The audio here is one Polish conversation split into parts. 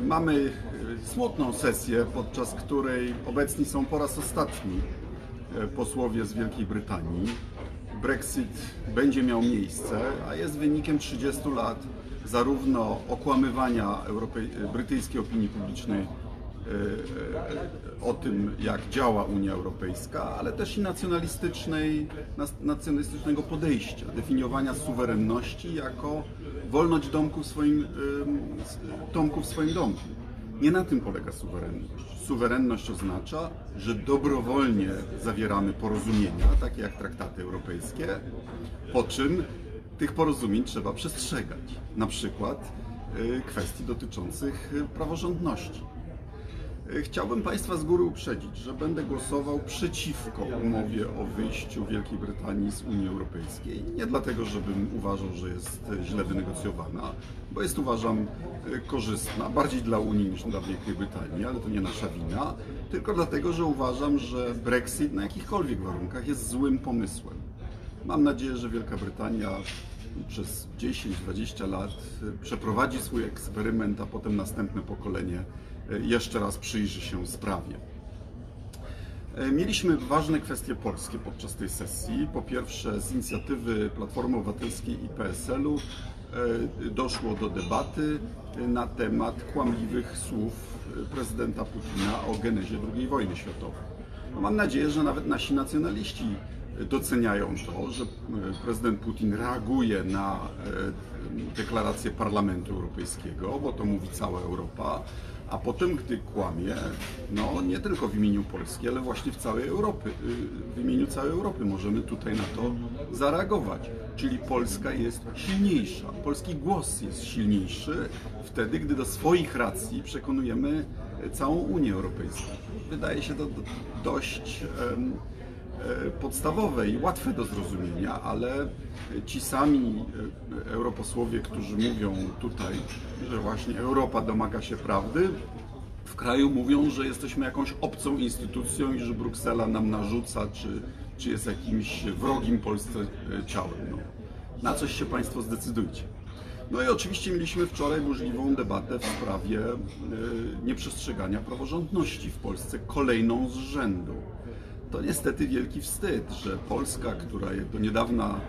Mamy y, smutną sesję, podczas której obecni są po raz ostatni y, posłowie z Wielkiej Brytanii. Brexit będzie miał miejsce, a jest wynikiem 30 lat zarówno okłamywania brytyjskiej opinii publicznej o tym, jak działa Unia Europejska, ale też i nacjonalistycznej, nacjonalistycznego podejścia, definiowania suwerenności jako wolność domku w swoim, s- domku w swoim domku. Nie na tym polega suwerenność. Suwerenność oznacza, że dobrowolnie zawieramy porozumienia, takie jak traktaty europejskie, po czym tych porozumień trzeba przestrzegać. Na przykład kwestii dotyczących praworządności. Y, Chciałbym Państwa z góry uprzedzić, że będę głosował przeciwko umowie o wyjściu Wielkiej Brytanii z Unii Europejskiej. Nie dlatego, żebym uważał, że jest y, źle wynegocjowana, bo jest uważam y, korzystna bardziej dla Unii niż dla Wielkiej Brytanii, ale to nie nasza wina, tylko dlatego, że uważam, że Brexit na jakichkolwiek warunkach jest złym pomysłem. Mam nadzieję, że Wielka Brytania przez 10-20 lat przeprowadzi swój eksperyment, a potem następne pokolenie jeszcze raz przyjrzy się sprawie. E, Mieliśmy ważne kwestie polskie podczas tej sesji. Po pierwsze, z inicjatywy Platformy Obywatelskiej i PSL-u e, doszło do debaty e, na temat kłamliwych słów e, prezydenta Putina o genezie II wojny światowej. No, mam nadzieję, że nawet nasi nacjonaliści doceniają to, że e, prezydent Putin reaguje na e, deklarację Parlamentu Europejskiego, bo to mówi cała Europa, a potem, gdy kłamie, no nie tylko w imieniu Polski, ale właśnie w całej Europy, y, w imieniu całej Europy możemy tutaj na to zareagować. Czyli Polska jest silniejsza, polski głos jest silniejszy wtedy, gdy do swoich racji przekonujemy całą Unię Europejską. Wydaje się to do- dość e, podstawowe i łatwe do zrozumienia, ale ci sami e, europosłowie, którzy mówią tutaj, że właśnie Europa domaga się prawdy, w kraju mówią, że jesteśmy jakąś obcą instytucją i że Bruksela nam narzuca, czy, czy jest jakimś wrogim Polsce e, ciałem. No. Na coś się Państwo zdecydujcie. No i oczywiście mieliśmy wczoraj burzliwą debatę w sprawie e, nieprzestrzegania praworządności w Polsce, kolejną z rzędu. To niestety wielki wstyd, że Polska, która do niedawna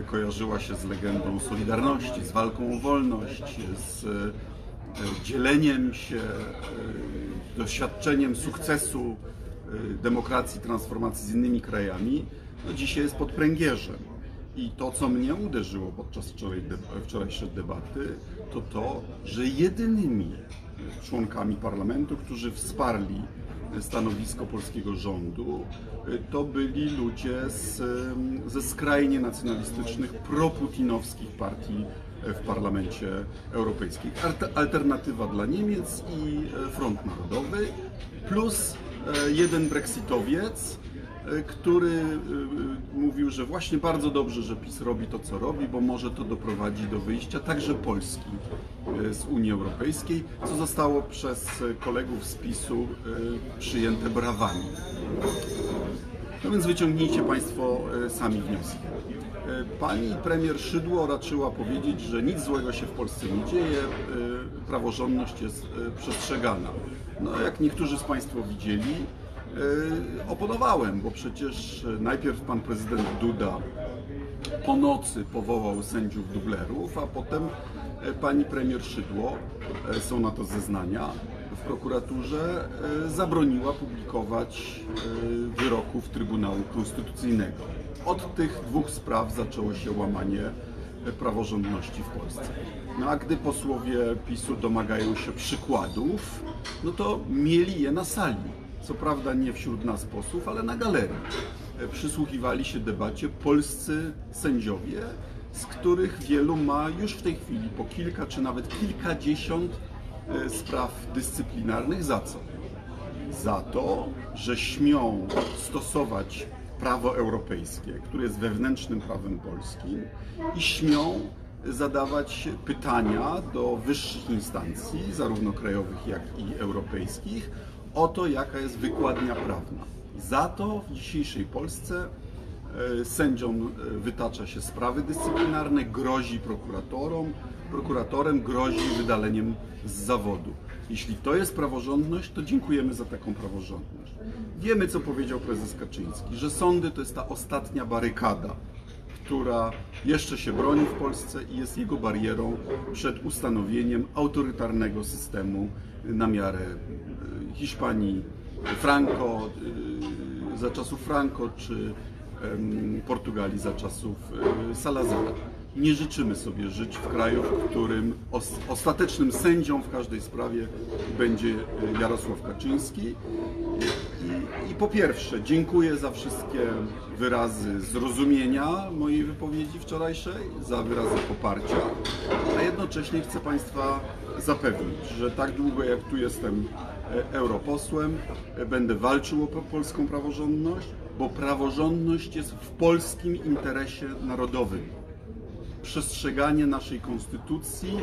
e, kojarzyła się z legendą Solidarności, z walką o wolność, z e, dzieleniem się, e, doświadczeniem sukcesu demokracji, transformacji z innymi krajami, no dzisiaj jest pod pręgierzem. I to, co mnie uderzyło podczas wczoraj, wczorajszej debaty, to to, że jedynymi członkami parlamentu, którzy wsparli stanowisko polskiego rządu, to byli ludzie z, ze skrajnie nacjonalistycznych, proputinowskich partii w parlamencie europejskim. Alter- Alternatywa dla Niemiec i Front Narodowy, plus e, jeden brexitowiec, który e, mówił, że właśnie bardzo dobrze, że PiS robi to, co robi, bo może to doprowadzi do wyjścia także Polski z Unii Europejskiej, co zostało przez kolegów z PiSu przyjęte brawami. No więc wyciągnijcie Państwo sami wnioski. Pani premier Szydło raczyła powiedzieć, że nic złego się w Polsce nie dzieje, praworządność jest przestrzegana. No jak niektórzy z Państwa widzieli, oponowałem, bo przecież e, najpierw pan prezydent Duda po nocy powołał sędziów dublerów, a potem e, pani premier Szydło, e, są na to zeznania, w prokuraturze e, zabroniła publikować e, wyroków Trybunału Konstytucyjnego. Od tych dwóch spraw zaczęło się łamanie e, praworządności w Polsce. No a gdy posłowie PiSu domagają się przykładów, no to mieli je na sali. Co prawda nie wśród nas posłów, ale na galerii e, przysłuchiwali się debacie polscy sędziowie, z których wielu ma już w tej chwili po kilka czy nawet kilkadziesiąt e, spraw dyscyplinarnych. Za co? Za to, że śmią stosować prawo europejskie, które jest wewnętrznym prawem polskim i śmią zadawać pytania do wyższych instancji, zarówno krajowych, jak i europejskich, o to, jaka jest wykładnia prawna. Za to w dzisiejszej Polsce e, sędziom e, wytacza się sprawy dyscyplinarne, grozi prokuratorom, prokuratorem grozi wydaleniem z zawodu. Jeśli to jest praworządność, to dziękujemy za taką praworządność. Wiemy, co powiedział prezes Kaczyński, że sądy to jest ta ostatnia barykada, która jeszcze się broni w Polsce i jest jego barierą przed ustanowieniem autorytarnego systemu na miarę y, Hiszpanii, Franco, y, za czasów Franco, czy Portugalii za czasów y, Salazara. Nie życzymy sobie żyć w kraju, w którym os- ostatecznym sędzią w każdej sprawie będzie y, Jarosław Kaczyński. I, I po pierwsze, dziękuję za wszystkie wyrazy zrozumienia mojej wypowiedzi wczorajszej, za wyrazy poparcia, a jednocześnie chcę Państwa zapewnić, że tak długo jak tu jestem e, europosłem, e, będę walczył o po- polską praworządność, bo praworządność jest w polskim interesie narodowym przestrzeganie naszej konstytucji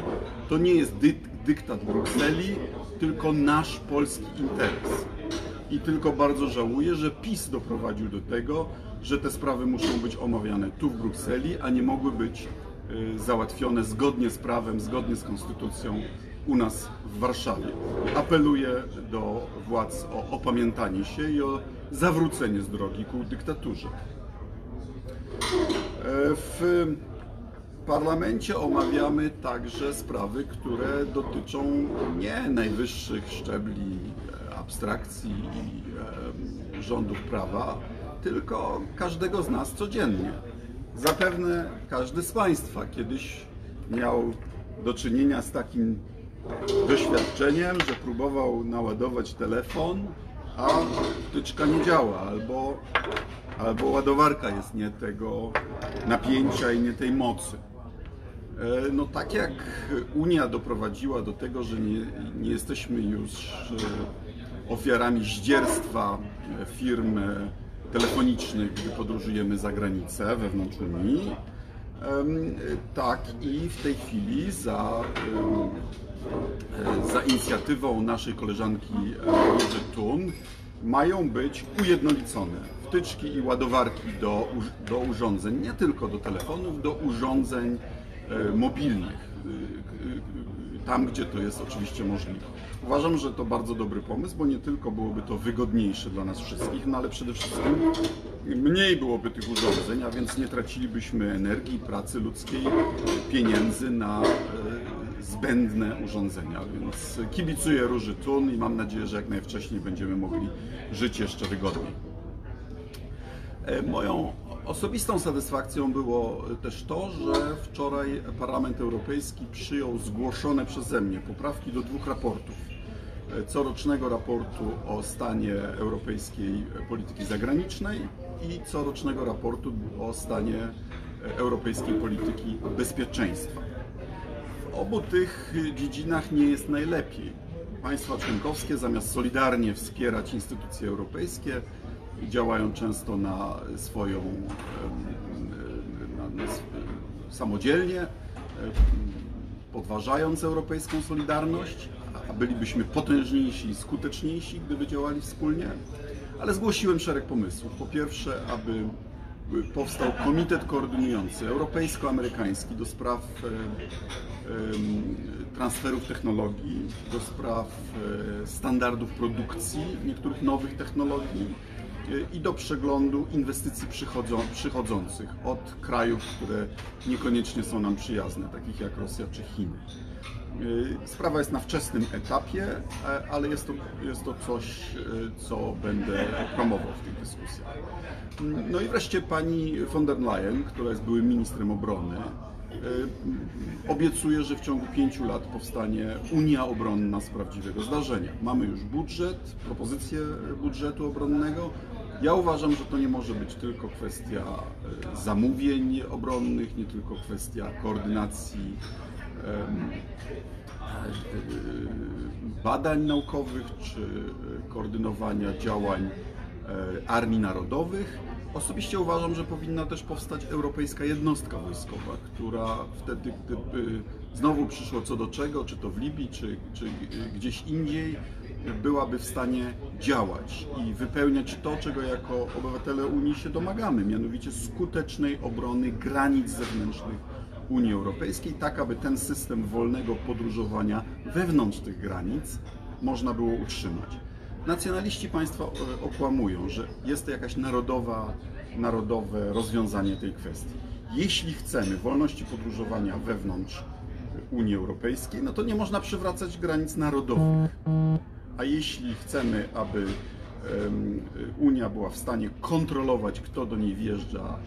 to nie jest dy dyktat Brukseli, tylko nasz polski interes. I tylko bardzo żałuję, że PiS doprowadził do tego, że te sprawy muszą być omawiane tu w Brukseli, a nie mogły być y, załatwione zgodnie z prawem, zgodnie z konstytucją u nas w Warszawie. Apeluję do władz o opamiętanie się i o zawrócenie z drogi ku dyktaturze. E, W parlamencie omawiamy także sprawy, które dotyczą nie najwyższych szczebli e, abstrakcji i e, rządów prawa, tylko każdego z nas codziennie. Zapewne każdy z Państwa kiedyś miał do czynienia z takim doświadczeniem, że próbował naładować telefon, a wtyczka nie działa, albo, albo ładowarka jest nie tego napięcia i nie tej mocy. E, No tak jak Unia doprowadziła do tego, że nie, nie jesteśmy już e, ofiarami zdzierstwa e, firm telefonicznych, gdy podróżujemy za granicę wewnątrz Unii, tak i w tej chwili za, za inicjatywą naszej koleżanki Róży Tun mają być ujednolicone wtyczki i ładowarki do, do urządzeń, nie tylko do telefonów, do urządzeń mobilnych, y, y, y, tam gdzie to jest oczywiście możliwe. Uważam, że to bardzo dobry pomysł, bo nie tylko byłoby to wygodniejsze dla nas wszystkich, no ale przede wszystkim mniej byłoby tych urządzeń, a więc nie tracilibyśmy energii, pracy ludzkiej, pieniędzy na e, zbędne urządzenia. Więc kibicuję Róży Tun i mam nadzieję, że jak najwcześniej będziemy mogli żyć jeszcze wygodniej. E, Moją osobistą satysfakcją było też to, że wczoraj Parlament Europejski przyjął zgłoszone przeze mnie poprawki do dwóch raportów. E, Corocznego raportu o stanie europejskiej polityki zagranicznej i corocznego raportu o stanie e, europejskiej polityki bezpieczeństwa. W obu tych dziedzinach nie jest najlepiej. Państwa członkowskie zamiast solidarnie wspierać instytucje europejskie, działają często na swoją, na, na, samodzielnie, podważając europejską solidarność, a bylibyśmy potężniejsi i skuteczniejsi, gdyby działali wspólnie. Ale zgłosiłem szereg pomysłów. Po pierwsze, aby powstał komitet koordynujący europejsko-amerykański do spraw transferów technologii, do spraw e, standardów produkcji niektórych nowych technologii i do przeglądu inwestycji przychodzą, przychodzących od krajów, które niekoniecznie są nam przyjazne, takich jak Rosja czy Chiny. E, Sprawa jest na wczesnym etapie, e, ale jest to, jest to coś, e, co będę promował w tych dyskusjach. No i wreszcie pani von der Leyen, która jest byłym ministrem obrony, e, obiecuje, że w ciągu pięciu lat powstanie Unia Obronna z prawdziwego zdarzenia. Mamy już budżet, propozycję budżetu obronnego. Ja uważam, że to nie może być tylko kwestia e, zamówień obronnych, nie tylko kwestia koordynacji e, badań naukowych czy koordynowania działań armii narodowych. Osobiście uważam, że powinna też powstać europejska jednostka wojskowa, która wtedy, gdyby znowu przyszło co do czego, czy to w Libii, czy, czy gdzieś indziej, byłaby w stanie działać i wypełniać to, czego jako obywatele Unii się domagamy, mianowicie skutecznej obrony granic zewnętrznych Unii Europejskiej, tak aby ten system wolnego podróżowania wewnątrz tych granic można było utrzymać. Nacjonaliści państwa e, okłamują, że jest to jakaś narodowa, narodowe rozwiązanie tej kwestii. Jeśli chcemy wolności podróżowania wewnątrz Unii Europejskiej, no to nie można przywracać granic narodowych. A jeśli chcemy, aby em, Unia była w stanie kontrolować, kto do niej wjeżdża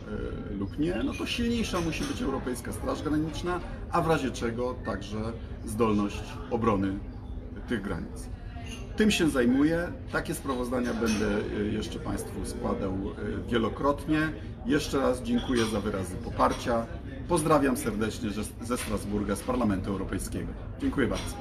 e, lub nie, no to silniejsza musi być Europejska Straż Graniczna, a w razie czego także zdolność obrony tych granic. Tym się zajmuję. Takie sprawozdania będę e, jeszcze Państwu składał e, wielokrotnie. Jeszcze raz dziękuję za wyrazy poparcia. Pozdrawiam serdecznie ze Strasburga, z Parlamentu Europejskiego. Dziękuję bardzo.